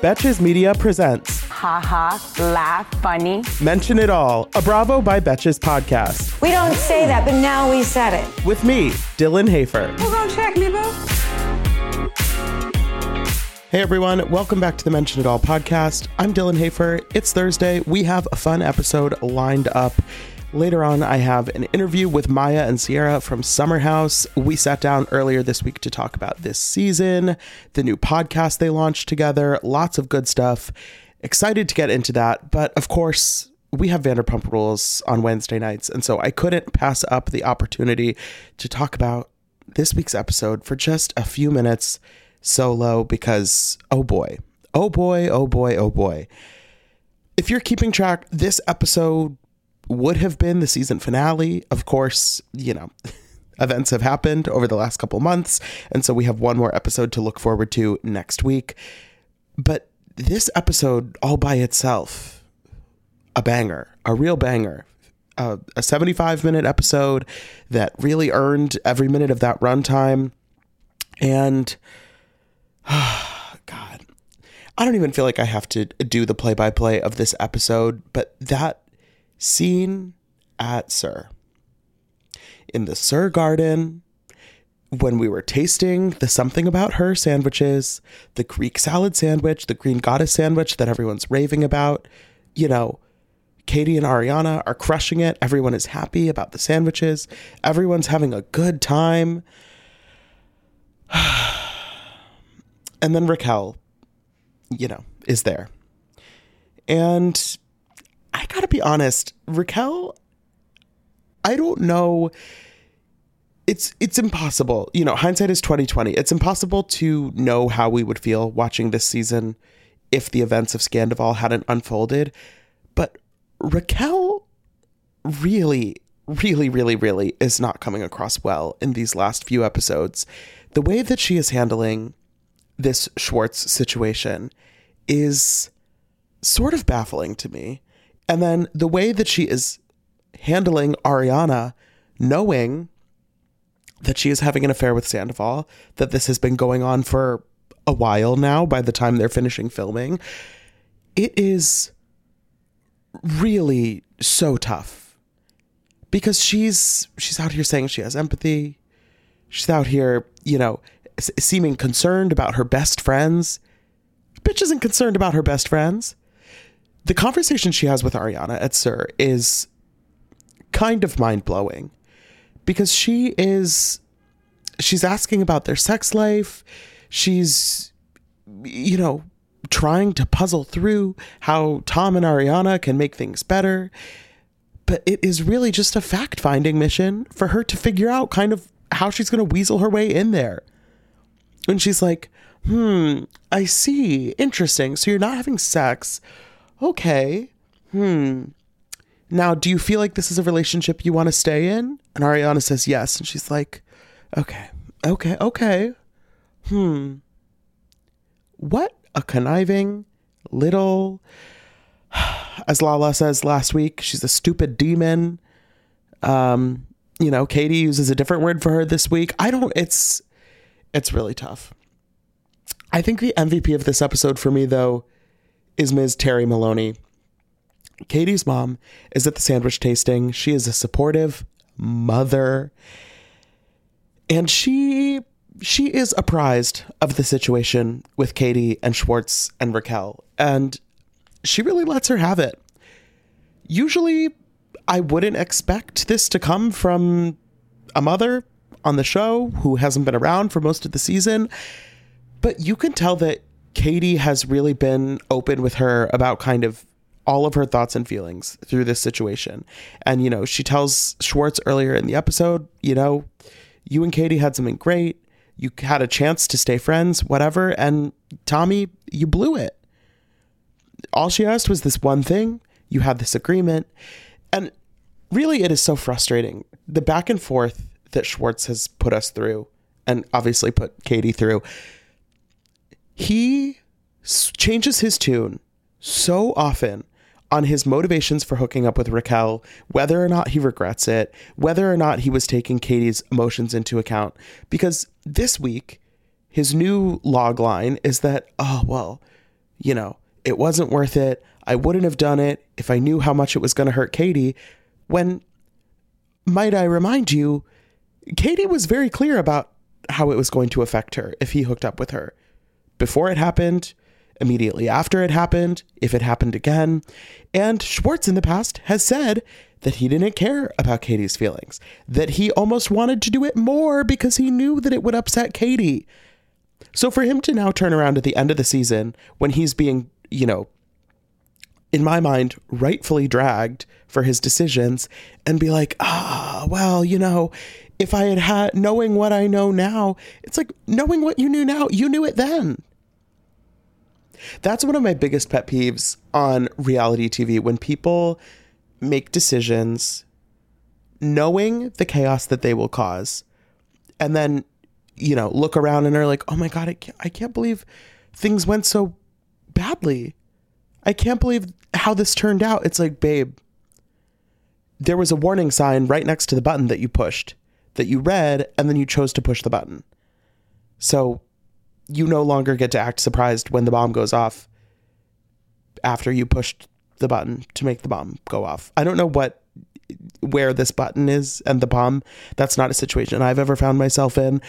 Betches Media presents Ha ha, laugh, funny. Mention It All, a Bravo by Betches podcast. We don't say that, but now we said it. With me, Dylan Hafer. Who gonna check me, boo? Hey everyone, welcome back to the Mention It All podcast. I'm Dylan Hafer. It's Thursday. We have a fun episode lined up. Later on, I have an interview with Mya and Ciara from Summer House. We sat down earlier this week to talk about this season, the new podcast they launched together, lots of good stuff. Excited to get into that, but of course, we have Vanderpump Rules on Wednesday nights, and so I couldn't pass up the opportunity to talk about this week's episode for just a few minutes solo because, oh boy, oh boy, oh boy, oh boy. If you're keeping track, this episode would have been the season finale. Of course, you know, events have happened over the last couple months, and so we have one more episode to look forward to next week. But this episode, all by itself, a banger, a real banger. Uh, a 75 minute episode that really earned every minute of that runtime. And, God, I don't even feel like I have to do the play by play of this episode, but that scene at SUR. In the SUR garden, when we were tasting the something about her sandwiches, the Greek salad sandwich, the green goddess sandwich that everyone's raving about, you know, Katie and Ariana are crushing it. Everyone is happy about the sandwiches. Everyone's having a good time. and then Raquel, you know, is there. And I gotta be honest, Raquel, I don't know. It's it's impossible. You know, hindsight is twenty twenty. It's impossible to know how we would feel watching this season if the events of Scandoval hadn't unfolded. But Raquel really, really, really, really is not coming across well in these last few episodes. The way that she is handling this Schwartz situation is sort of baffling to me. And then the way that she is handling Ariana, knowing that she is having an affair with Sandoval, that this has been going on for a while now by the time they're finishing filming, it is really so tough. Because she's she's out here saying she has empathy. She's out here, you know, seeming concerned about her best friends. Bitch isn't concerned about her best friends the conversation she has with Ariana at SUR is kind of mind blowing because she is she's asking about their sex life. She's you know trying to puzzle through how Tom and Ariana can make things better. But it is really just a fact finding mission for her to figure out kind of how she's going to weasel her way in there. And she's like, hmm, I see. Interesting. So you're not having sex okay, hmm. Now, do you feel like this is a relationship you want to stay in? And Ariana says yes. And she's like, okay, okay, okay. Hmm. What a conniving little, as Lala says last week, she's a stupid demon. Um, you know, Katie uses a different word for her this week. I don't, it's, it's really tough. I think the MVP of this episode for me, though, is Ms. Terry Maloney. Katie's mom is at the sandwich tasting. She is a supportive mother. And she she is apprised of the situation with Katie and Schwartz and Raquel. And she really lets her have it. Usually I wouldn't expect this to come from a mother on the show who hasn't been around for most of the season. But you can tell that Katie has really been open with her about kind of all of her thoughts and feelings through this situation. And, you know, she tells Schwartz earlier in the episode, you know, you and Katie had something great. You had a chance to stay friends, whatever. And Tommy, you blew it. All she asked was this one thing. You had this agreement. And really, it is so frustrating. The back and forth that Schwartz has put us through, and obviously put Katie through, he s- changes his tune so often on his motivations for hooking up with Raquel, whether or not he regrets it, whether or not he was taking Katie's emotions into account. Because this week, his new log line is that, oh, well, you know, it wasn't worth it. I wouldn't have done it if I knew how much it was going to hurt Katie. When, might I remind you, Katie was very clear about how it was going to affect her if he hooked up with her. Before it happened, immediately after it happened, if it happened again. And Schwartz in the past has said that he didn't care about Katie's feelings, that he almost wanted to do it more because he knew that it would upset Katie. So for him to now turn around at the end of the season when he's being, you know, in my mind, rightfully dragged for his decisions and be like, ah, well, you know, if I had had knowing what I know now, it's like knowing what you knew now, you knew it then. That's one of my biggest pet peeves on reality TV when people make decisions knowing the chaos that they will cause and then you know look around and are like oh my god I can't, I can't believe things went so badly. I can't believe how this turned out. It's like babe there was a warning sign right next to the button that you pushed that you read and then you chose to push the button so you no longer get to act surprised when the bomb goes off after you pushed the button to make the bomb go off. I don't know what where this button is and the bomb. That's not a situation I've ever found myself in.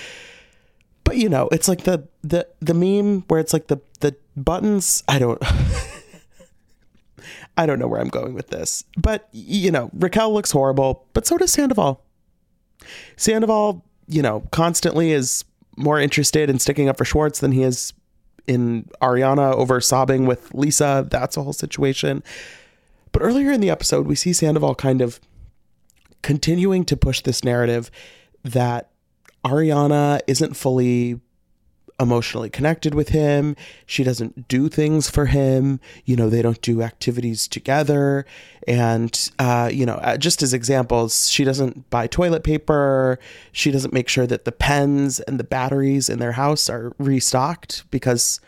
But you know, it's like the the the meme where it's like the the buttons, I don't I don't know where I'm going with this. But you know, Raquel looks horrible, but so does Sandoval. Sandoval, you know, constantly is more interested in sticking up for Schwartz than he is in Ariana over sobbing with Lisa. That's a whole situation. But earlier in the episode, we see Sandoval kind of continuing to push this narrative that Ariana isn't fully emotionally connected with him. She doesn't do things for him. You know, they don't do activities together. And, uh, you know, uh, just as examples, she doesn't buy toilet paper. She doesn't make sure that the pens and the batteries in their house are restocked because,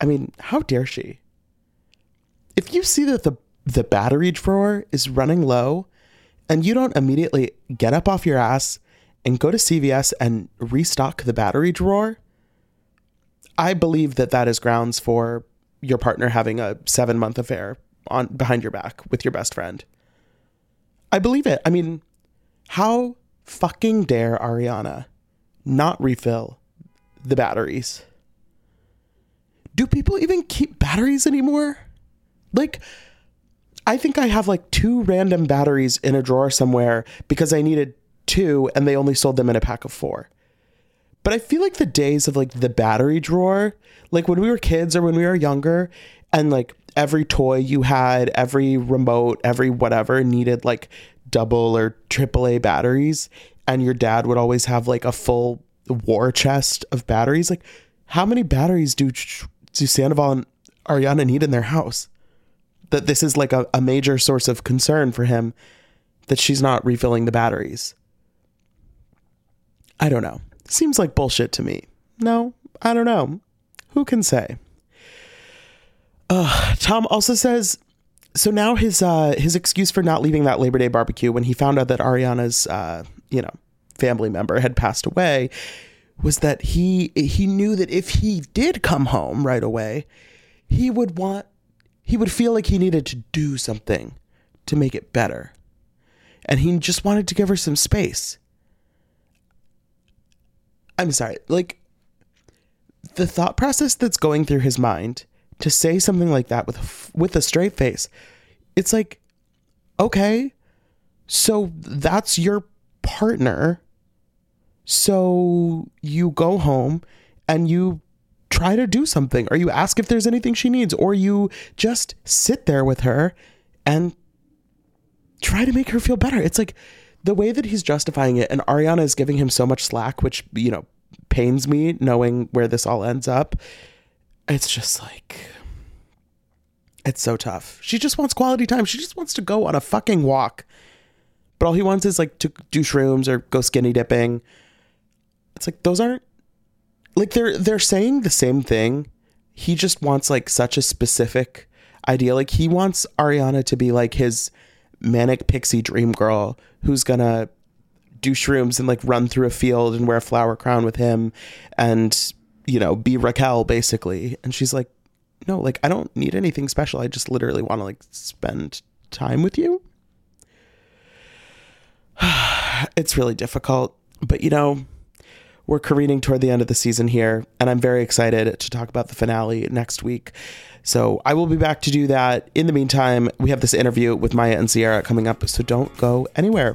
I mean, how dare she? If you see that the, the battery drawer is running low and you don't immediately get up off your ass and go to CVS and restock the battery drawer, I believe that that is grounds for your partner having a seven month affair on behind your back with your best friend. I believe it. I mean, how fucking dare Ariana not refill the batteries? Do people even keep batteries anymore? Like, I think I have like two random batteries in a drawer somewhere because I needed two and they only sold them in a pack of four. But I feel like the days of like the battery drawer, like when we were kids or when we were younger, and like every toy you had, every remote, every whatever needed like double or triple A batteries, and your dad would always have like a full war chest of batteries. Like, how many batteries do do Sandoval and Ariana need in their house? That this is like a, a major source of concern for him that she's not refilling the batteries. I don't know. Seems like bullshit to me. No, I don't know. Who can say? Uh, Tom also says so now his uh, his excuse for not leaving that Labor Day barbecue when he found out that Ariana's uh, you know family member had passed away was that he he knew that if he did come home right away, he would want he would feel like he needed to do something to make it better. And he just wanted to give her some space. I'm sorry, like the thought process that's going through his mind to say something like that with with a straight face. It's like okay, so that's your partner. So you go home and you try to do something or you ask if there's anything she needs or you just sit there with her and try to make her feel better. It's like the way that he's justifying it and Ariana is giving him so much slack, which, you know, pains me knowing where this all ends up. It's just like it's so tough. She just wants quality time. She just wants to go on a fucking walk. But all he wants is like to do shrooms or go skinny dipping. It's like those aren't like they're they're saying the same thing. He just wants like such a specific idea. Like he wants Ariana to be like his manic pixie dream girl who's gonna do shrooms and like run through a field and wear a flower crown with him and you know be Raquel basically. And she's like, no, like I don't need anything special. I just literally want to like spend time with you. it's really difficult, but you know, we're careening toward the end of the season here, and I'm very excited to talk about the finale next week. So I will be back to do that. In the meantime, we have this interview with Mya and Ciara coming up, so don't go anywhere.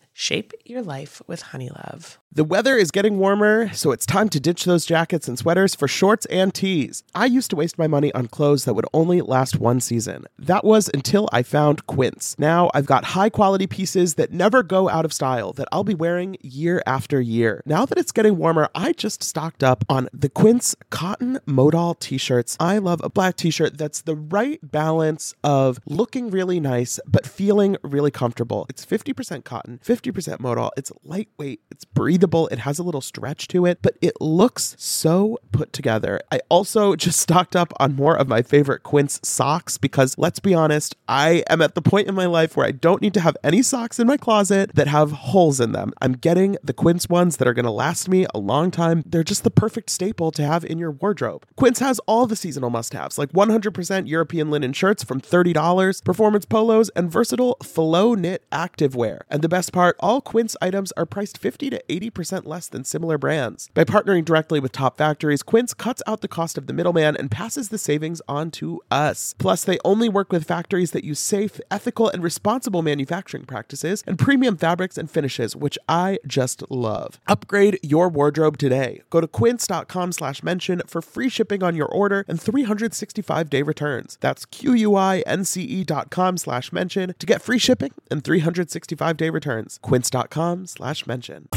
Shape your life with Honeylove. The weather is getting warmer, so it's time to ditch those jackets and sweaters for shorts and tees. I used to waste my money on clothes that would only last one season. That was until I found Quince. Now I've got high quality pieces that never go out of style that I'll be wearing year after year. Now that it's getting warmer, I just stocked up on the Quince cotton modal t shirts. I love a black t shirt that's the right balance of looking really nice but feeling really comfortable. It's 50% cotton, 50% modal. It's lightweight, it's breathable, it has a little stretch to it, but it looks so put together. I also just stocked up on more of my favorite Quince socks because let's be honest, I am at the point in my life where I don't need to have any socks in my closet that have holes in them. I'm getting the Quince ones that are going to last me a long time. They're just the perfect staple to have in your wardrobe. Quince has all the seasonal must haves like 100% European linen shirts from $30, performance polos, and versatile flow knit activewear. And the best part, all Quince items are priced 50 to 80% less than similar brands. By partnering directly with top factories, Quince cuts out the cost of the middleman and passes the savings on to us. Plus, they only work with factories that use safe, ethical, and responsible manufacturing practices and premium fabrics and finishes, which I just love. Upgrade your wardrobe today. Go to quince.com slash mention for free shipping on your order and 365-day returns. That's Q-U-I-N-C-E dot com slash mention to get free shipping and 365-day returns. quince.com slash mention.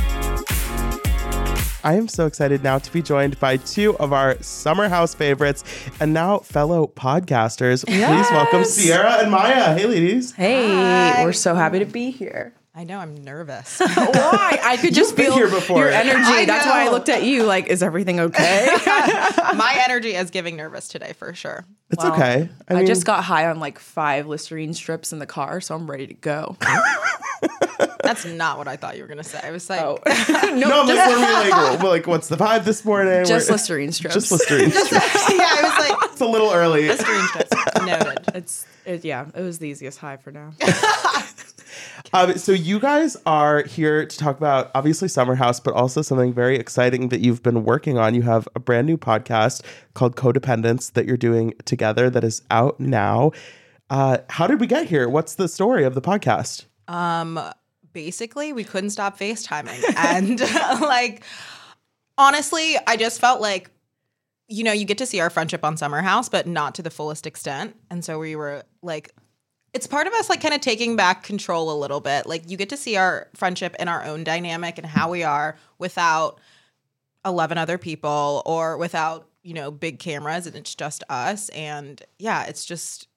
I am so excited now to be joined by two of our summer house favorites and now fellow podcasters. Please welcome Ciara and Mya. Hey, ladies. Hey, we're so happy to be here. I know I'm nervous. Why? I could just been feel here before. your energy. I That's why I looked at you like, is everything okay? My energy is giving nervous today for sure. It's okay. I, mean, just got high on like five Listerine strips in the car, so I'm ready to go. That's not what I thought you were gonna say. I was like, Oh. no, I'm like, what are we like, well, like, what's the vibe this morning? Just We're- Listerine strips. Just Listerine. yeah, I was like, it's a little early. Listerine strips. Noted. It's it, yeah, it was the easiest high for now. Um, so you guys are here to talk about obviously Summer House, but also something very exciting that you've been working on. You have a brand new podcast called Codependence that you're doing together that is out now. Uh, how did we get here? What's the story of the podcast? Basically, we couldn't stop FaceTiming. And like honestly, I just felt like you know, you get to see our friendship on Summer House, but not to the fullest extent. And so we were like it's part of us like kind of taking back control a little bit. Like you get to see our friendship in our own dynamic and how we are without 11 other people or without, you know, big cameras and it's just us and yeah, it's just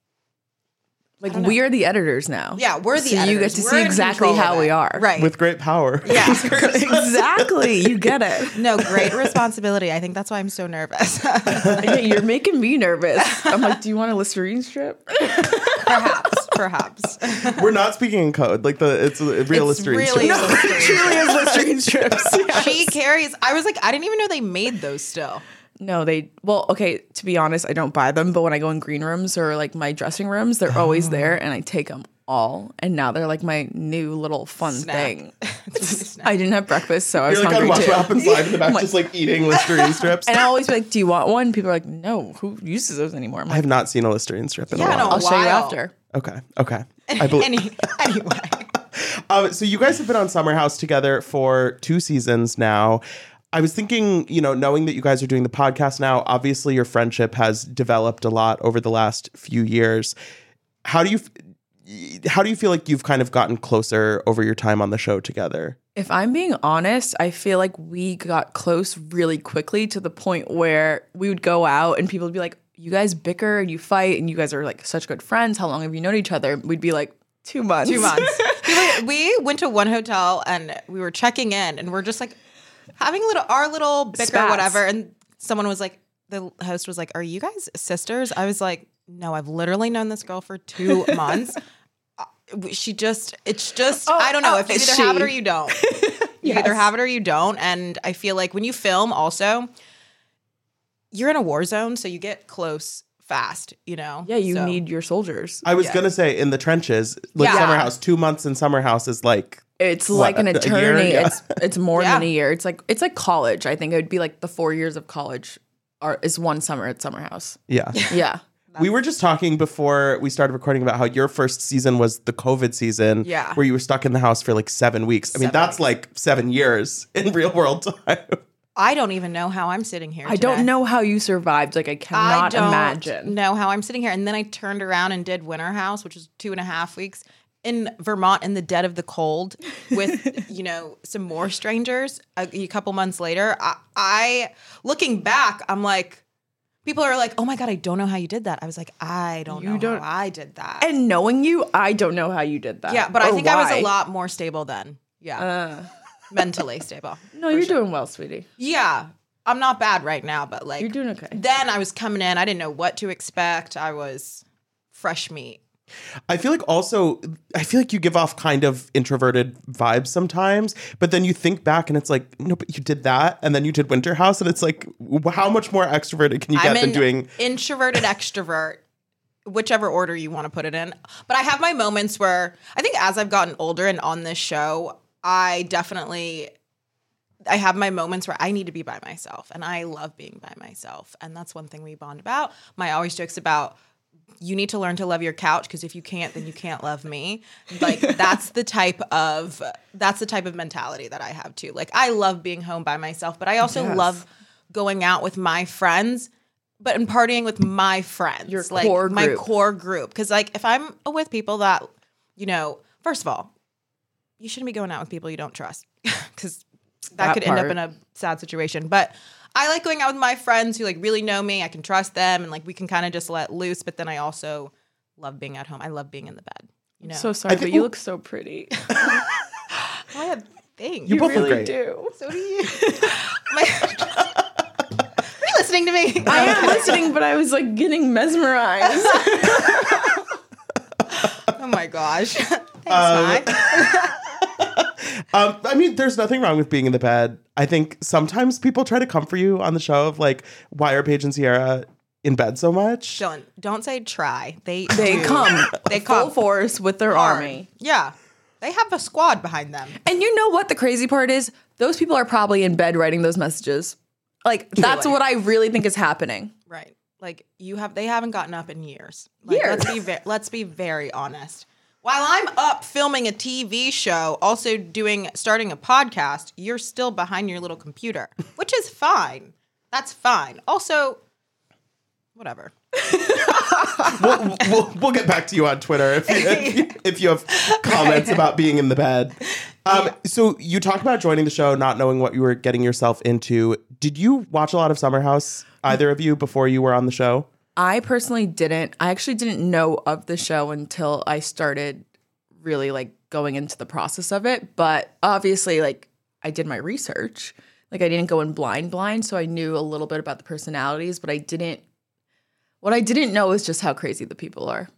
Like we are the editors now. yeah, we're the so you get to We're see exactly how we are. Right. With great power. yeah. exactly. You get it. no, great responsibility. I think that's why I'm so nervous. You're making me nervous. I'm like, do you want a Listerine strip? perhaps, perhaps. We're not speaking in code. Like the it's a real It's Listerine really strip. Listerine Truly is Listerine strips. she carries I was like, I didn't even know they made those still. No, they well, okay, to be honest, I don't buy them, but when I go in green rooms or like my dressing rooms, they're always there and I take them all. And now they're like my new little fun Snack. thing. Really. I didn't have breakfast, so I was You're like on hungry Watch too. What Happens Live in the back, I'm just like eating Listerine strips. and I always be like, "Do you want one?" People are like, "No, who uses those anymore?" I'm I have not seen a Listerine strip in Yeah, a while. no. "I'll show you after." Okay, okay. I believe. Any, anyway. Um, so you guys have been on Summer House together for two seasons now. I was thinking, you know, knowing that you guys are doing the podcast now, obviously your friendship has developed a lot over the last few years. How do you how do you feel like you've kind of gotten closer over your time on the show together? If I'm being honest, I feel like we got close really quickly to the point where we would go out and people would be like, "You guys bicker and you fight and you guys are like such good friends. How long have you known each other?" We'd be like, two months. Two months. we, we went to one hotel and we were checking in and we're just like having a little our little bicker Spats. whatever. And someone was like the host was like are you guys sisters? I was like no i've literally known this girl for two months. Uh, she just it's just i don't know. oh, if you it's either have it or you don't. You either have it or you don't. And i feel like when you film also you're in a war zone so you get close fast you know? Yeah, you So- need your soldiers. I was Yeah. gonna say in the trenches, like Yeah. Summer House, two months in Summer House is like It's What, like an a- a year? Yeah. It's it's more Yeah. than a year. It's like it's like college. I think it would be like the four years of college are is one summer at Summer House. yeah. Yeah. We were just talking before we started recording about how your first season was the COVID season, Yeah. where you were stuck in the house for like seven weeks. I mean, Seven that's like seven years in real world time. i don't even know how i'm sitting here I don't know how you survived. Like I cannot I don't imagine. know how I'm sitting here. And then I turned around and did Winter House, which was two and a half weeks in Vermont in the dead of the cold with, you know, some more strangers a, a couple months later. I, I, looking back, I'm like, people are like, oh my God, I don't know how you did that. I was like, I don't You know don't- how I did that. And knowing you, I don't know how you did that. yeah, but I think I was a lot more stable then. Yeah. Uh, mentally stable. no, you're doing well, sweetie. Yeah. I'm not bad right now, but like You're doing okay. then I was coming in. I didn't know what to expect. I was fresh meat. I feel like also, I feel like you give off kind of introverted vibes sometimes, but then you think back and it's like, no, but you did that, and then you did Winter House, and it's like, how much more extroverted can you get I'm than doing? introverted extrovert, whichever order you want to put it in. But I have my moments where I think as I've gotten older and on this show, I definitely I have my moments where I need to be by myself and I love being by myself. And that's one thing we bond about. My always jokes about you need to learn to love your couch because if you can't then you can't love me. Like that's the type of that's the type of mentality that i have too. Like i love being home by myself but i also Yes. love going out with my friends but and partying with my friends. Your like core my core group. Because like if i'm with people that you know first of all you shouldn't be going out with people you don't trust because that, That could end up in a sad situation. But i like going out with my friends who like really know me i can trust them and like we can kind of just let loose but then i also love being at home i love being in the bed you know So sorry, think but you we'll- look so pretty. i have things You both look really great. do. so do you My- are you listening to me I am listening, but I was like getting mesmerized. oh my gosh thanks Um, Mike. Um, I mean, there's nothing wrong with being in the bed. I think sometimes people try to comfort you on the show of like, why are Paige and Ciara in bed so much? don't don't say try they they do. come they full come force with their hard. army. yeah they have a squad behind them And you know what the crazy part is? Those people are probably in bed writing those messages. Like that's Truly. what I really think is happening. Right. Like you have they haven't gotten up in years. Like, Years. Let's be ve- let's be very honest. While I'm up filming a TV show, also doing starting a podcast, you're still behind your little computer, which is fine. That's fine. Also, whatever. we'll, we'll, we'll get back to you on Twitter if you, if you, if you have comments about being in the bed. Um, so you talked about joining the show, not knowing what you were getting yourself into. Did you watch a lot of Summer House, either of you, before you were on the show? I personally didn't. I actually didn't know of the show until I started really like going into the process of it. But obviously, like I did my research. Like I didn't go in blind blind, so I knew a little bit about the personalities, but I didn't what I didn't know is just how crazy the people are.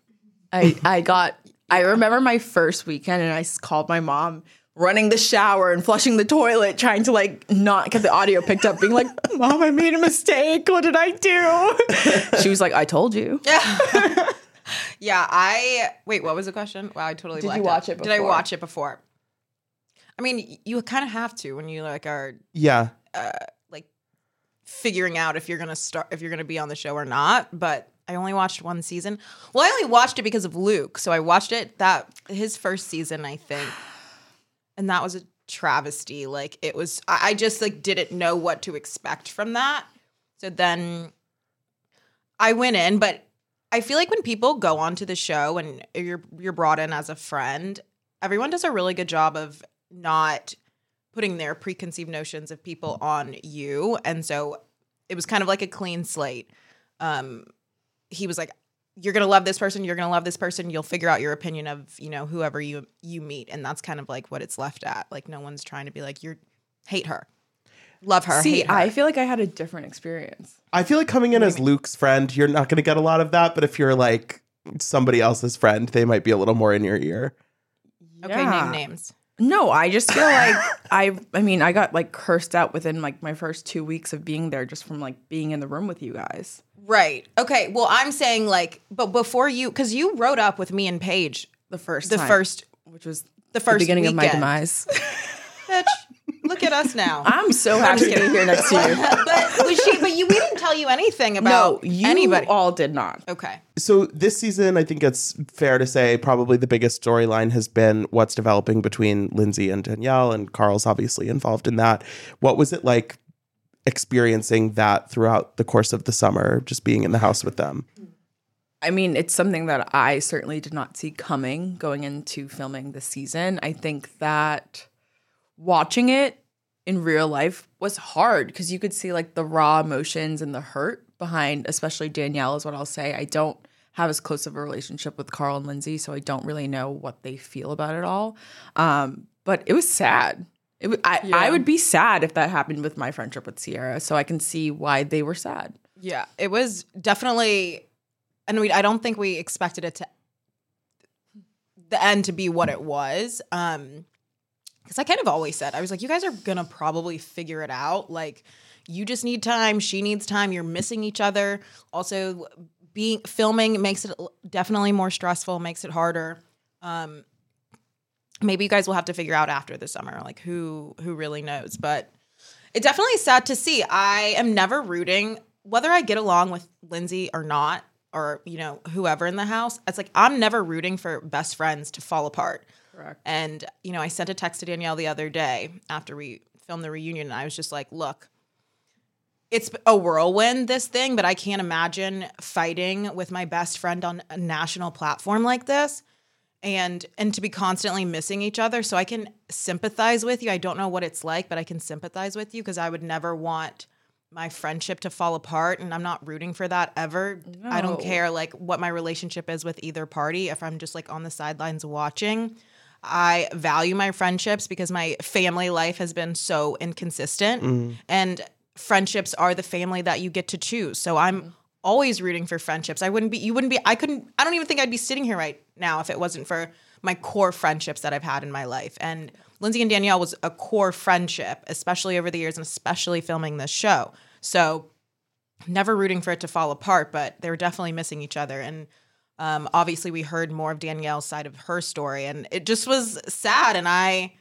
I I got I remember my first weekend and I called my mom running the shower and flushing the toilet trying to like not get the audio picked up being like mom I made a mistake what did I do she was like I told you Yeah, yeah, I wait. What was the question? Wow, I totally. Did you watch out. it Did I watch it before? I mean, you kind of have to when you like are Yeah. Uh, like figuring out if you're gonna start if you're gonna be on the show or not. But I only watched one season. Well, I only watched it because of Luke. So I watched it that his first season, I think, and that was a travesty. Like it was. I, I just like didn't know what to expect from that. So then I went in, but I feel like when people go onto the show and you're you're brought in as a friend, everyone does a really good job of not putting their preconceived notions of people on you. And so it was kind of like a clean slate. Um, he was like, You're gonna love this person, you're gonna love this person, you'll figure out your opinion of, you know, whoever you you meet. And that's kind of like what it's left at. Like no one's trying to be like, You're hate her. Love her. see hate her. I feel like I had a different experience I feel like coming in as Luke's friend, you're not going to get a lot of that. But if you're like somebody else's friend, they might be a little more in your ear. okay, name names. No, I just feel like I I mean, I got like cursed out within like my first 2 weeks of being there just from like being in the room with you guys. Right. Okay. Well, I'm saying like, but before you, because you wrote up with me and Paige The first the time, first which was the first beginning of my demise. bitch. Look at us now. I'm so happy to be here next to you. but was she? But you, we didn't tell you anything No, about you anybody. all did not. okay. So this season, I think it's fair to say probably the biggest storyline has been what's developing between Lindsay and Danielle, and Carl's obviously involved in that. What was it like experiencing that throughout the course of the summer, just being in the house with them? I mean, it's something that I certainly did not see coming going into filming the season. I think that watching it in real life was hard because you could see like the raw emotions and the hurt behind, especially Danielle, is what I'll say. I don't have as close of a relationship with Carl and Lindsay, so I don't really know what they feel about it all. Um, but it was sad. It, I, I would be sad if that happened with my friendship with Ciara, so I can see why they were sad. Yeah, it was definitely, and we. I don't think we expected it to the end to be what it was. Um, because I kind of always said I was like, you guys are gonna probably figure it out. Like, you just need time. She needs time. You're missing each other. Also, being filming makes it definitely more stressful. Makes it harder. Um, maybe you guys will have to figure out after the summer, like who who really knows. But it definitely is sad to see. I am never rooting whether I get along with Lindsay or not, or you know whoever in the house. It's like I'm never rooting for best friends to fall apart. Correct. And you know, I sent a text to Danielle the other day after we filmed the reunion, and I was just like, "Look, it's a whirlwind this thing, but I can't imagine fighting with my best friend on a national platform like this." And and to be constantly missing each other. So i can sympathize with you. I don't know what it's like but i can sympathize with you because i would never want my friendship to fall apart and i'm not rooting for that ever. I don't care like what my relationship is with either party. If i'm just like on the sidelines watching i value my friendships because my family life has been so inconsistent. Mm. And friendships are the family that you get to choose. So i'm mm. always rooting for friendships. I wouldn't be you wouldn't be I couldn't I don't even think I'd be sitting here right now if it wasn't for my core friendships that I've had in my life. And Lindsay and Danielle was a core friendship, especially over the years and especially filming this show. So never rooting for it to fall apart, but they were definitely missing each other. And um, obviously we heard more of Danielle's side of her story and it just was sad and I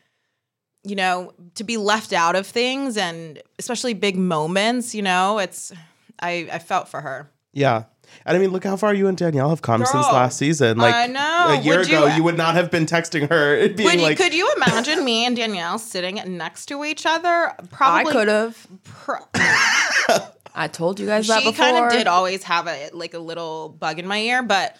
you know, to be left out of things and especially big moments, you know, it's I, I felt for her. Yeah. And I mean, look how far you and Danielle have come since last season. Like I know. a year Would ago, you- you, would not have been texting her being Would you, like, could you imagine me and Danielle sitting next to each other? Probably I could have. pro- I told you guys that she before. kind of did always have a like a little bug in my ear, but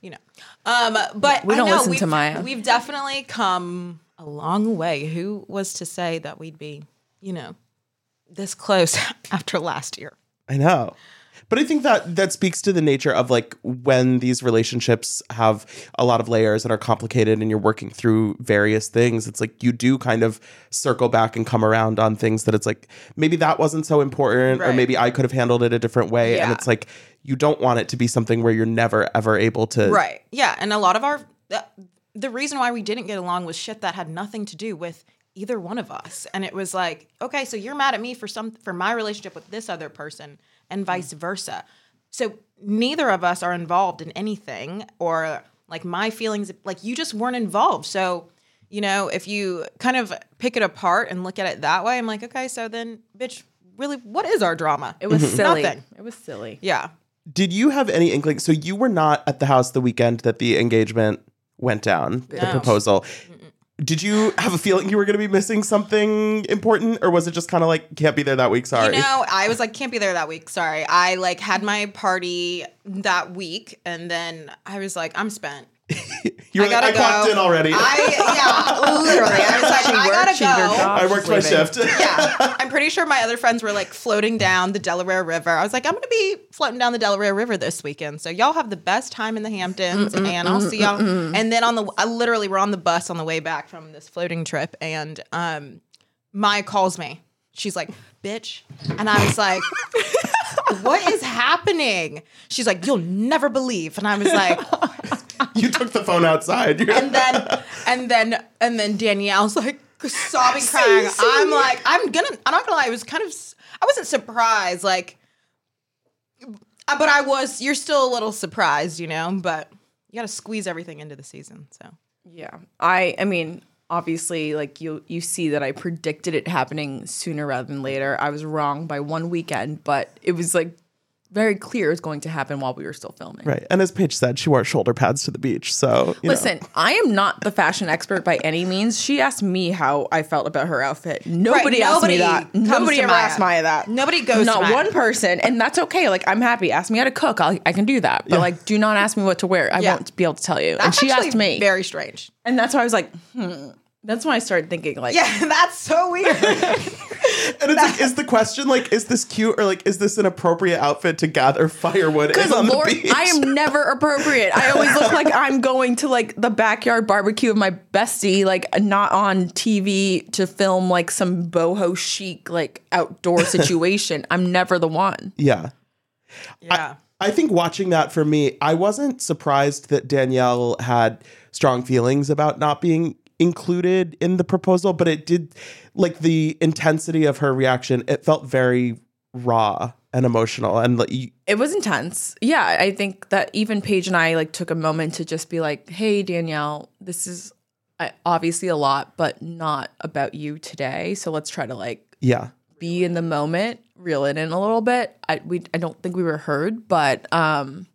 you know, um, but We don't know listen to Mya. We've definitely come a long way. Who was to say that we'd be, you know, this close after last year? I know. But I think that that speaks to the nature of like when these relationships have a lot of layers and are complicated and you're working through various things, it's like you do kind of circle back and come around on things that it's like maybe that wasn't so important or maybe I could have handled it a different way. And it's like you don't want it to be something where you're never ever able to Right. Yeah. And a lot of our, the, the reason why we didn't get along was shit that had nothing to do with either one of us. And it was like, okay, so you're mad at me for some, for my relationship with this other person and hmm. vice versa. So neither of us are involved in anything or like my feelings, like you just weren't involved. So, you know, if you kind of pick it apart and look at it that way, I'm like, okay, so then, bitch, really, what is our drama? It was mm-hmm. silly. Nothing. It was silly. Yeah. Did you have any inkling? So you were not at the house the weekend that the engagement went down, the No. proposal. Did you have a feeling you were going to be missing something important, or was it just kind of like can't be there that week? Sorry. You know, I was like, can't be there that week. Sorry. I like had my party that week, and then I was like, I'm spent. you were I like, I gotta clocked go. in already. I, I yeah, literally. I was like, I gotta She did her go. job. worked my Leaving. shift. Yeah, I'm pretty sure my other friends were like floating down the Delaware River. I was like, I'm gonna be floating down the Delaware River this weekend. So y'all have the best time in the Hamptons, and I'll see y'all. And then on the, I literally were on the bus on the way back from this floating trip, and um, Mya calls me. She's like, bitch, and I was like. What is happening? She's like, you'll never believe. And I was like, you took the phone outside. And then and then and then Danielle's like sobbing, crying. I'm like, I'm gonna. I'm not gonna lie. I was kind of. I wasn't surprised, like, uh, but I was. You're still a little surprised, you know. But you got to squeeze everything into the season. So Yeah. I I mean, obviously like you you see that I predicted it happening sooner rather than later. I was wrong by one weekend, but it was like very clear it was going to happen while we were still filming. right. And as Paige said, she wore shoulder pads to the beach. So you know. Listen, I am not the fashion expert by any means. She asked me how I felt about her outfit. Nobody asked nobody me that. Nobody ever Mya. asked Mya that. Nobody goes to Not Maya. one person, and that's okay. Like I'm happy. Ask me how to cook. I'll, I can do that. But like, do not ask me what to wear. I Yeah. won't be able to tell you. that's and she asked me, Very strange. and that's why I was like, hmm. That's when I started thinking like, Yeah, that's so weird. and it's like, is the question like, is this cute or like, is this an appropriate outfit to gather firewood in Because on Lord, the beach? I am never appropriate. I always look like I'm going to like the backyard barbecue of my bestie, like not on TV to film like some boho chic like outdoor situation. I'm never the one. yeah. yeah. I think watching that for me, I wasn't surprised that Danielle had strong feelings about not being included in the proposal, but it did like the intensity of her reaction, it felt very raw and emotional. And like, you- It was intense. Yeah, I think that even Paige and I like took a moment to just be like, "Hey, Danielle, this is obviously a lot, but not about you today. So let's try to like yeah. be in the moment, reel it in a little bit. I we I don't think we were heard, but um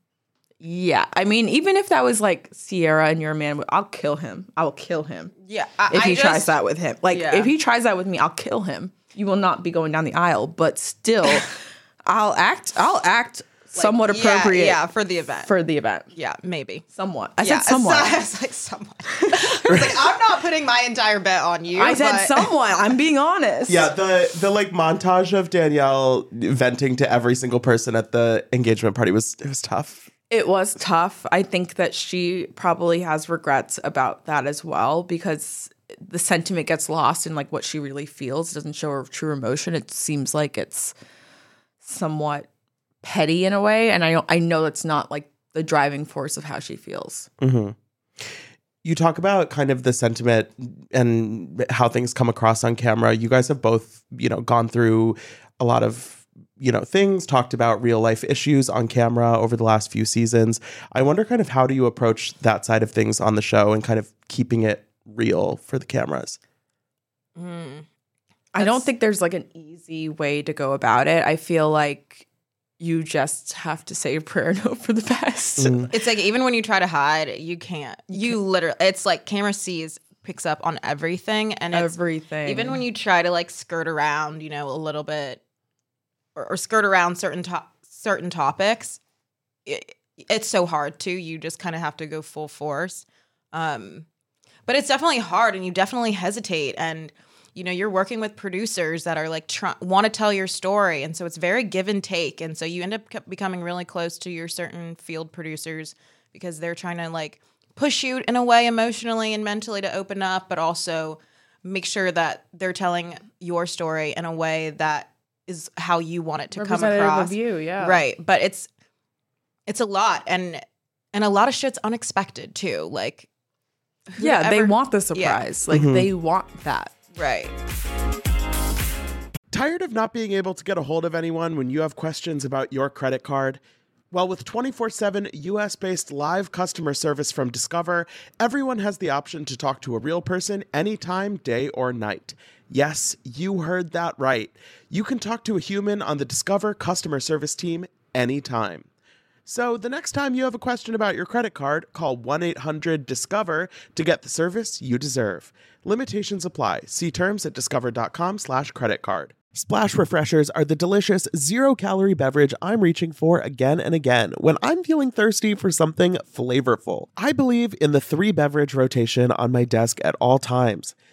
yeah. I mean, even if that was like Ciara and your man, I'll kill him. I will kill him. Yeah. I, If I he tries that with him. Like Yeah. if he tries that with me, I'll kill him. You will not be going down the aisle, but still I'll act I'll act somewhat yeah, appropriate Yeah, for the event. for the event. yeah, maybe. Somewhat. I yeah, said somewhat. I was like somewhat. I was like, I'm not putting my entire bet on you. I said but- somewhat. I'm being honest. Yeah, the the like montage of Danielle venting to every single person at the engagement party was it was tough. It was tough. I think that she probably has regrets about that as well because the sentiment gets lost in like what she really feels. It doesn't show her true emotion. It seems like it's somewhat petty in a way, and I don't, I know that's not like the driving force of how she feels. Mm-hmm. You talk about kind of the sentiment and how things come across on camera. You guys have both, you know, gone through a lot of, you know, things, talked about real life issues on camera over the last few seasons. I wonder kind of how do you approach that side of things on the show and kind of keeping it real for the cameras? Hmm. I don't think there's like an easy way to go about it. I feel like you just have to say a prayer and hope for the best. Mm. It's like even when you try to hide, you can't. You literally, it's like camera sees, picks up on everything, and it's, Everything. Even when you try to like skirt around, you know, a little bit, or, or skirt around certain to- certain topics, it, it's so hard too. You just kind of have to go full force. Um, but it's definitely hard, and you definitely hesitate, and you know you're working with producers that are like want to tell your story, and so it's very give and take, and so you end up becoming really close to your certain field producers because they're trying to like push you in a way emotionally and mentally to open up, but also make sure that they're telling your story in a way that is how you want it to come across. of you, yeah. Right. But it's it's a lot and and a lot of shit's unexpected too. Like Yeah, they want the surprise. Like mm-hmm. they want that. Right. Tired of not being able to get a hold of anyone when you have questions about your credit card? Well, with 24 7 US based live customer service from Discover, everyone has the option to talk to a real person anytime, day or night. Yes, you heard that right. You can talk to a human on the Discover customer service team anytime. So the next time you have a question about your credit card, call 1-800-DISCOVER to get the service you deserve. Limitations apply. See terms at discover.com slash credit card. Splash Refreshers are the delicious zero-calorie beverage I'm reaching for again and again when I'm feeling thirsty for something flavorful. I believe in the three beverage rotation on my desk at all times.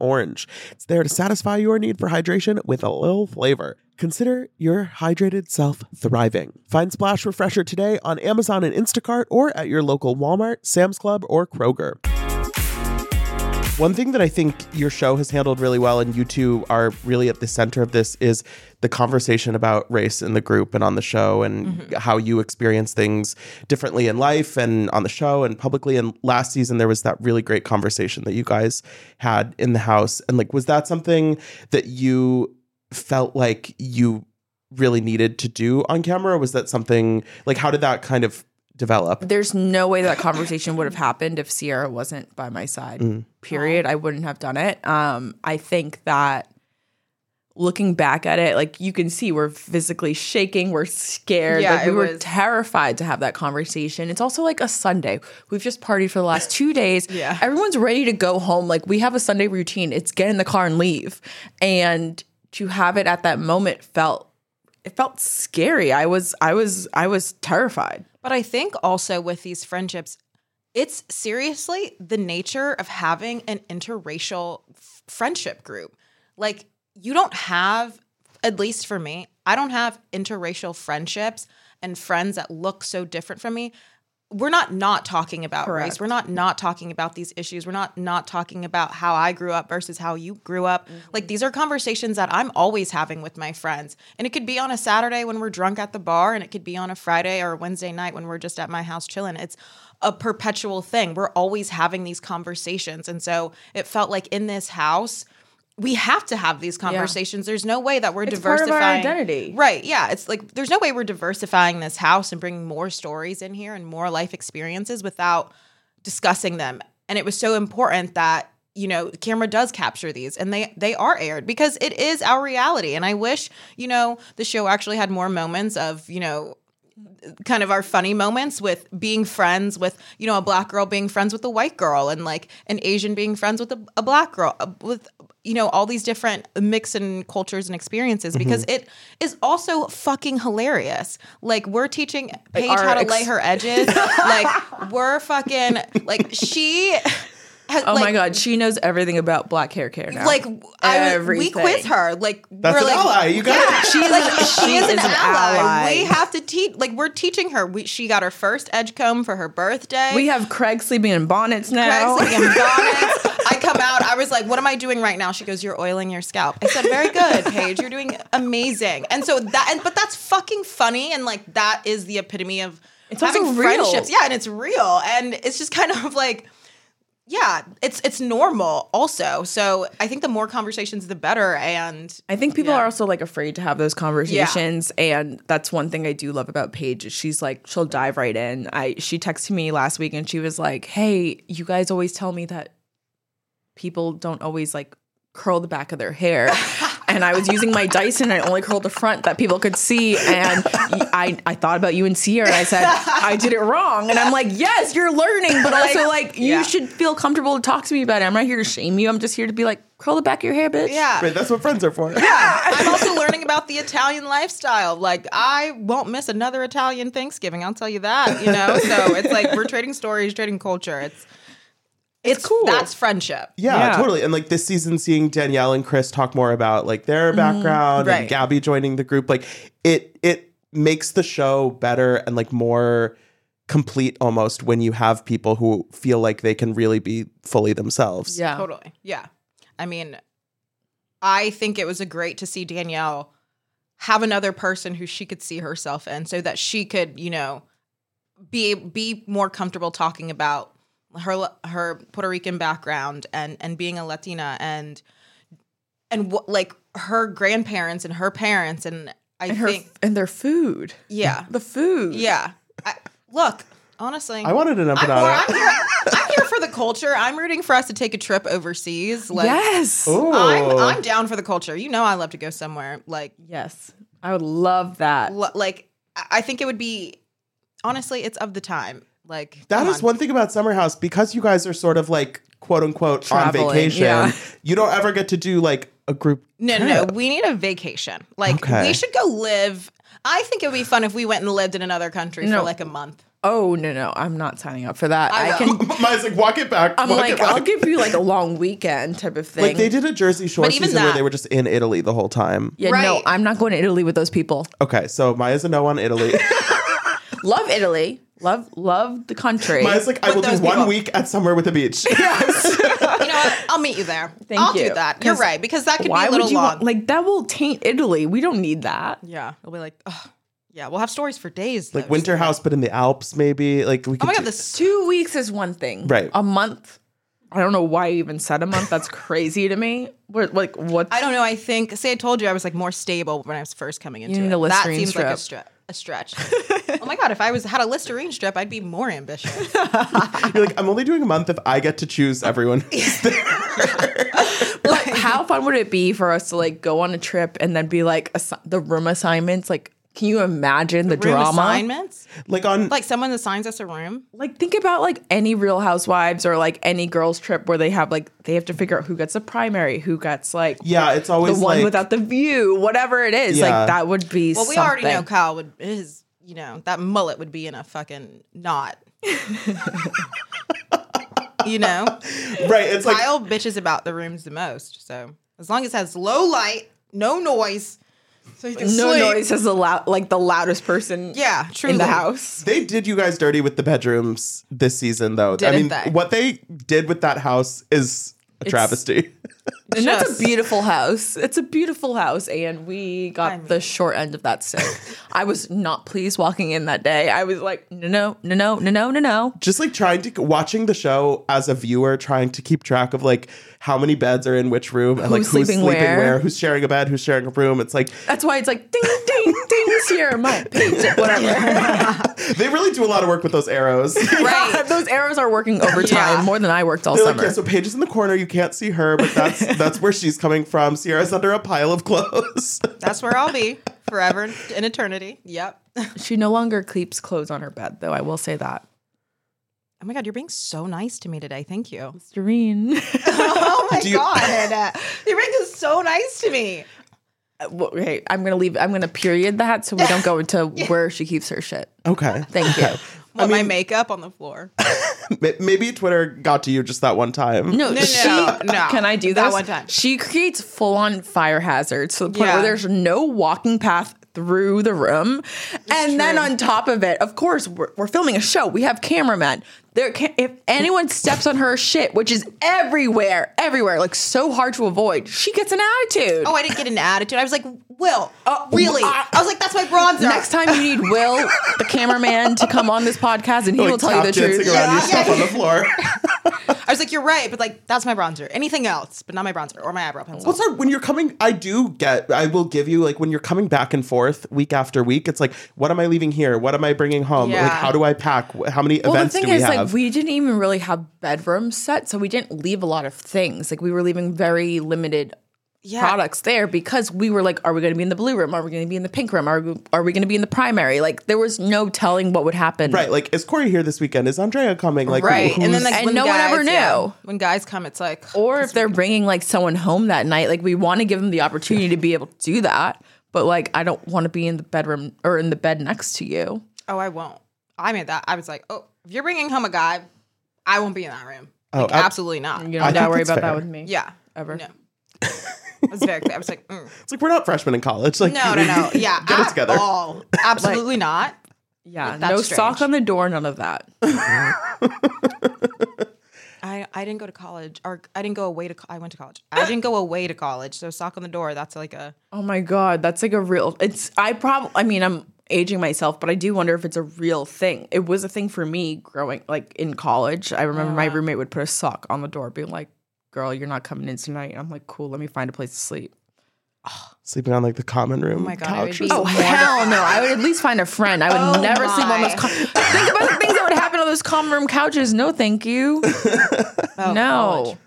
orange. It's there to satisfy your need for hydration with a little flavor. Consider your hydrated self thriving. Find Splash Refresher today on Amazon and Instacart or at your local Walmart, Sam's Club, or Kroger. One thing that I think your show has handled really well, and you two are really at the center of this, is the conversation about race in the group and on the show, and mm-hmm. how you experience things differently in life and on the show and publicly. And last season, there was that really great conversation that you guys had in the house. And like, was that something that you felt like you really needed to do on camera? Was that something like, how did that kind of develop? There's no way that conversation would have happened if Ciara wasn't by my side. Period. I wouldn't have done it. Um, I think that looking back at it, like you can see, we're physically shaking, we're scared, Yeah, like we were was- terrified to have that conversation. It's also like a Sunday. We've just partied for the last two days. Yeah. everyone's ready to go home. Like we have a Sunday routine. It's get in the car and leave, and to have it at that moment felt it felt scary. I was I was I was terrified. But I think also with these friendships, it's seriously the nature of having an interracial f- friendship group. Like, you don't have, at least for me, I don't have interracial friendships and friends that look so different from me. We're not not talking about race. We're not not talking about these issues. We're not not talking about how I grew up versus how you grew up. Mm-hmm. Like these are conversations that I'm always having with my friends. And it could be on a Saturday when we're drunk at the bar and it could be on a Friday or a Wednesday night when we're just at my house chilling. It's a perpetual thing. We're always having these conversations. And so it felt like in this house we have to have these conversations. There's no way that we're It's diversifying our identity. Right. Yeah. It's like there's no way we're diversifying this house and bringing more stories in here and more life experiences without discussing them. And it was so important that you know the camera does capture these and they they are aired because it is our reality and i wish you know the show actually had more moments of you know kind of our funny moments with being friends with you know a black girl being friends with a white girl and like an asian being friends with a, a black girl uh, with you know all these different mix and cultures and experiences mm-hmm. because it is also fucking hilarious. Like we're teaching paige our how to ex- lay her edges. Like we're fucking like she has, Oh my god, she knows everything about black hair care now. like I, we quiz her like That's we're an like ally. You got yeah, it. she's like she is an, is an ally. ally. we have to teach like we're teaching her we, she got her first edge comb for her birthday we have Craig sleeping in bonnets now. Craig's like, "I'm bonnets." I come out. I was like, "What am I doing right now?" She goes, "You're oiling your scalp." I said, "Very good, Paige. You're doing amazing." And so that, and, but that's fucking funny, and like that is the epitome of It's also having real. friendships. Yeah, and it's real, and it's just kind of like, yeah, it's it's normal. Also, so I think the more conversations, the better. And I think people Yeah. are also like afraid to have those conversations, and that's one thing I do love about Paige. Is she's like she'll dive right in. I she texted me last week and she was like, "Hey, you guys always tell me that people don't always like curl the back of their hair." And I was using my Dyson and I only curled the front that people could see. And I, I thought about you and Ciara and I said, I did it wrong. And I'm like, yes, you're learning, but also like, you Yeah. should feel comfortable to talk to me about it. I'm not here to shame you. I'm just here to be like, curl the back of your hair, bitch. yeah, Right, that's what friends are for. Yeah. I'm also learning about the Italian lifestyle. Like I won't miss another Italian Thanksgiving. I'll tell you that. You know, so it's like we're trading stories, trading culture. It's it's, cool. That's friendship. Yeah, Yeah. totally. And like this season, seeing Danielle and Chris talk more about like their mm-hmm. background Right. and Gabby joining the group, like it it makes the show better and like more complete almost when you have people who feel like they can really be fully themselves. Yeah. Totally. Yeah. I mean, I think it was a great to see Danielle have another person who she could see herself in so that she could, you know, be be more comfortable talking about her her Puerto Rican background and and being a Latina and and what like her grandparents and her parents and I And her think and their food. yeah. The food. Yeah. I, look, honestly, I wanted an I'm, empanada. well, I'm, here, I'm here for the culture. I'm rooting for us to take a trip overseas. Like, yes. Ooh. I'm, I'm down for the culture. You know, I love to go somewhere. Like, Yes. I would love that. lo- like I I think it would be. Honestly, it's of the time. Like that is on. one thing about Summer House because you guys are sort of like quote unquote Traveling, on vacation. yeah. You don't ever get to do like a group. No, no, no. We need a vacation. Like, Okay. we should go live. I think it would be fun if we went and lived in another country No. for like a month. Oh no, no, I'm not signing up for that. I I, can. Mine's like walk it back. I'm like, back. I'll give you like a long weekend type of thing. like they did a Jersey Shore But even season where they were just in Italy the whole time. yeah, no, Right. I'm not going to Italy with those people. Okay, so Mya's a no on Italy. Love Italy. Love love the country. Mya's like, I With will do those one people. week at somewhere with a beach. Yes. you know what? I'll meet you there. Thank I'll you. do that. You're right because that could Why be a little would you long. want, like that will taint Italy. We don't need that. yeah, it'll be like, ugh. yeah, we'll have stories for days. like winter house, but in the Alps, maybe. Like we could Oh my god, do- this Two weeks is one thing. Right. A month. I don't know why you even said a month. That's crazy to me. What like what? I don't know. I think say I told you I was like more stable when I was first coming into you need it. a that Listerine seems like a, strip. Stre- a stretch. oh my god, if I was had a Listerine strip, I'd be more ambitious. You're like, I'm only doing a month if I get to choose everyone. But how fun would it be for us to like go on a trip and then be like assi- the room assignments? Like, can you imagine the, Room drama? assignments, like on like someone assigns us a room. Like, think about like any Real Housewives or like any girls trip where they have like they have to figure out who gets a primary, who gets like yeah, it's always the one like without the view, whatever it is. Yeah. Like that would be. Well, we already know. Kyle would his, you know, that mullet would be in a fucking knot. you know, right. It's like Kyle bitches about the rooms the most. So as long as it has low light, no noise, so you can No sleep. noise is the loud, like the loudest person. Yeah, truly. in the house. they did you guys dirty with the bedrooms this season, though. I Didn't mean, they? what they did with that house is a travesty. And that's a beautiful house. It's a beautiful house, and we got I mean- the short end of that stick. I was not pleased walking in that day. I was like, no, no, no, no, no, no, no, no. Just like trying to watching the show as a viewer, trying to keep track of like how many beds are in which room and like Who's who's sleeping sleeping where. where, who's sharing a bed, who's sharing a room. It's like That's why it's like ding, ding, ding, Ciara, my Paige, whatever. they really do a lot of work with those arrows. Right. Those arrows are working overtime Yeah. more than I worked all They're like, summer. yeah, so Paige is in the corner. You can't see her, but that's that's where she's coming from. Ciara's under a pile of clothes. That's where I'll be forever in eternity. Yep. she no longer keeps clothes on her bed, though. I will say that. Oh my god, you're being so nice to me today. Thank you. Doreen. Oh my Do you- god, you're being so nice to me. Uh, okay, I'm gonna leave. I'm gonna period that so we don't go into where she keeps her shit. Okay. Thank you. Want my makeup on the floor? Maybe Twitter got to you just that one time. No, no, she, no, uh, no. Can I do That this? one time. She creates full on fire hazards to the point Yeah. where there's no walking path through the room. and then on top of it, of course, we're, we're filming a show. We have cameramen. There can if anyone steps on her shit, which is everywhere, everywhere, like so hard to avoid, she gets an attitude. Oh, I didn't get an attitude. I was like, Will, uh, uh, really? Uh, I was like, that's my bronzer. Next time you need Will, the cameraman, to come on this podcast and he will tell you the truth. around Yeah, stuff yeah. on the floor. I was like, you're right, but like, that's my bronzer. Anything else, but not my bronzer or my eyebrow pencil. What's hard when you're coming? I do get. I will give you like when you're coming back and forth week after week. It's like, what am I leaving here? What am I bringing home? Yeah. Like, how do I pack? How many Well, the events thing do we is, have? like, we didn't even really have bedrooms set, so we didn't leave a lot of things. Like, we were leaving very limited Yeah. products there because we were like, are we going to be in the blue room? Are we going to be in the pink room? Are we, are we going to be in the primary? Like, there was no telling what would happen. right. Like, is Corey here this weekend? Is Andrea coming? Like, right. who's- And then like And when no one guys, ever yeah, knew. when guys come, it's like, Or if they're bringing like someone home that night, like we want to give them the opportunity to be able to do that. But like, I don't want to be in the bedroom or in the bed next to you. oh, I won't. I made that. I was like, oh, if you're bringing home a guy, I won't be in that room. Oh, Like, ab- absolutely not. You I don't think gotta worry that's about fair. that with me. Yeah. Ever. No. I was very clear. I was like, mm. it's like we're not freshmen in college. Like, no, no, no. Yeah. get it at together. all. Absolutely not. Yeah. That's no strange. sock on the door, none of that. I, I didn't go to college or I didn't go away to co- I went to college. I didn't go away to college. So sock on the door, that's like a Oh my god, that's like a real. It's I probably. I mean, I'm aging myself, but I do wonder if it's a real thing. It was a thing for me growing like in college. I remember my roommate would put a sock on the door, being like, "Girl, you're not coming in tonight." And I'm like, "Cool, let me find a place to sleep." sleeping on like the common room. Oh my God, I would couch be- or Oh hell no! I would at least find a friend. I would Oh never sleep on those. my. Com- Think about the things that would happen on those common room couches. No, thank you. Oh, oh, no, college.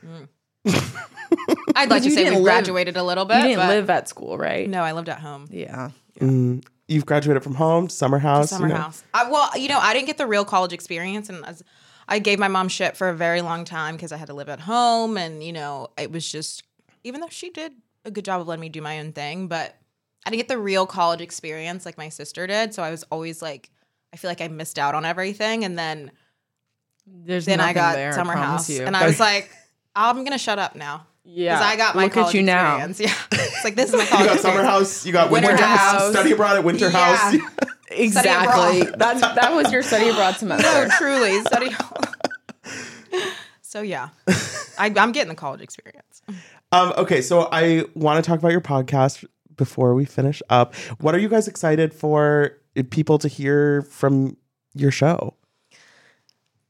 Mm. I'd like to say didn't we live- graduated a little bit. you didn't but live at school, right? No, I lived at home. Yeah. Mm. You've graduated from home to summer house. Summer you know. house. I, well, you know, I didn't get the real college experience, and as, I gave my mom shit for a very long time because I had to live at home, and you know, it was just even though she did a good job of letting me do my own thing, but I didn't get the real college experience like my sister did. So I was always like, I feel like I missed out on everything, and then There's then I got there, summer promise house, you. and I was like, I'm gonna shut up now. Yeah. because I got my Look at college you now. experience. Yeah, it's like this is my college. You got summer house. You got winter, Winter house. house. Study abroad at winter Yeah. house. Exactly. abroad. That's that was your study abroad semester. No, truly study. so yeah, I, I'm getting the college experience. Um, okay, so I want to talk about your podcast before we finish up. What are you guys excited for people to hear from your show?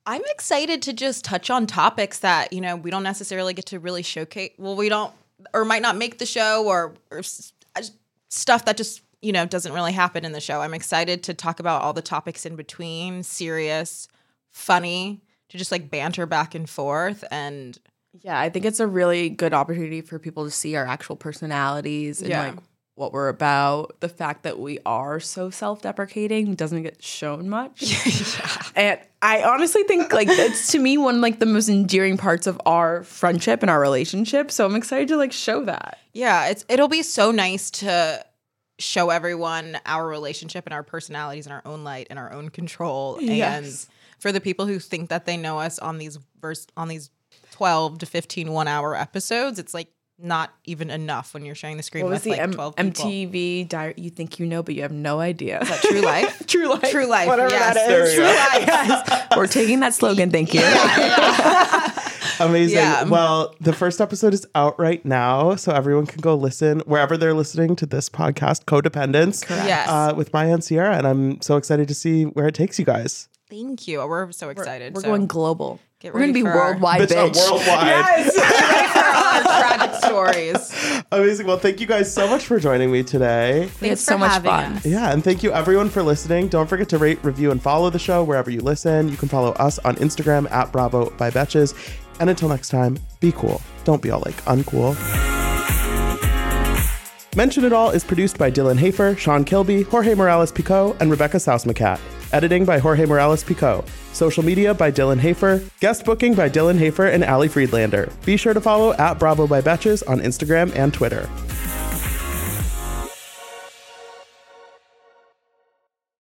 I'm excited to just touch on topics that you know we don't necessarily get to really showcase. Well, we don't, or might not make the show, or, or s- uh, stuff that just you know doesn't really happen in the show. I'm excited to talk about all the topics in between, serious, funny, to just like banter back and forth, and Yeah, I think it's a really good opportunity for people to see our actual personalities and Yeah. like what we're about. The fact that we are so self-deprecating doesn't get shown much. And I honestly think like it's to me one of, like the most endearing parts of our friendship and our relationship. So I'm excited to like show that. Yeah, it's it'll be so nice to show everyone our relationship and our personalities in our own light and our own control. Yes. And for the people who think that they know us on these verse on these 12 to 15 one hour episodes, it's like not even enough when you're sharing the screen What was with the like M- 12 people. MTV diary you think you know but you have no idea. Is that true life? True life. True life. Whatever yes. that There is. you True go. life. We're taking that slogan, thank you. Amazing. Yeah. Well, the first episode is out right now, so everyone can go listen wherever they're listening to this podcast, Codependence, Yes. uh, with Mya and Ciara. And I'm so excited to see where it takes you guys. Thank you. We're so excited. We're So going global. Get We're gonna be for our- worldwide, Bitch, bitch. worldwide. our tragic stories. Amazing. Well, thank you guys so much for joining me today. We had Thanks so much fun. us. Yeah, and thank you everyone for listening. Don't forget to rate, review, and follow the show wherever you listen. You can follow us on Instagram at Bravo by Betches. And until next time, be cool. Don't be all like uncool. Mention It All is produced by Dylan Hafer, Sean Kilby, Jorge Morales Pico, and Rebecca Sausmacat. Editing by Jorge Morales Pico. Social media by Dylan Hafer. Guest booking by Dylan Hafer and Ali Friedlander. Be sure to follow at Bravo by Betches on Instagram and Twitter.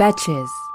Betches.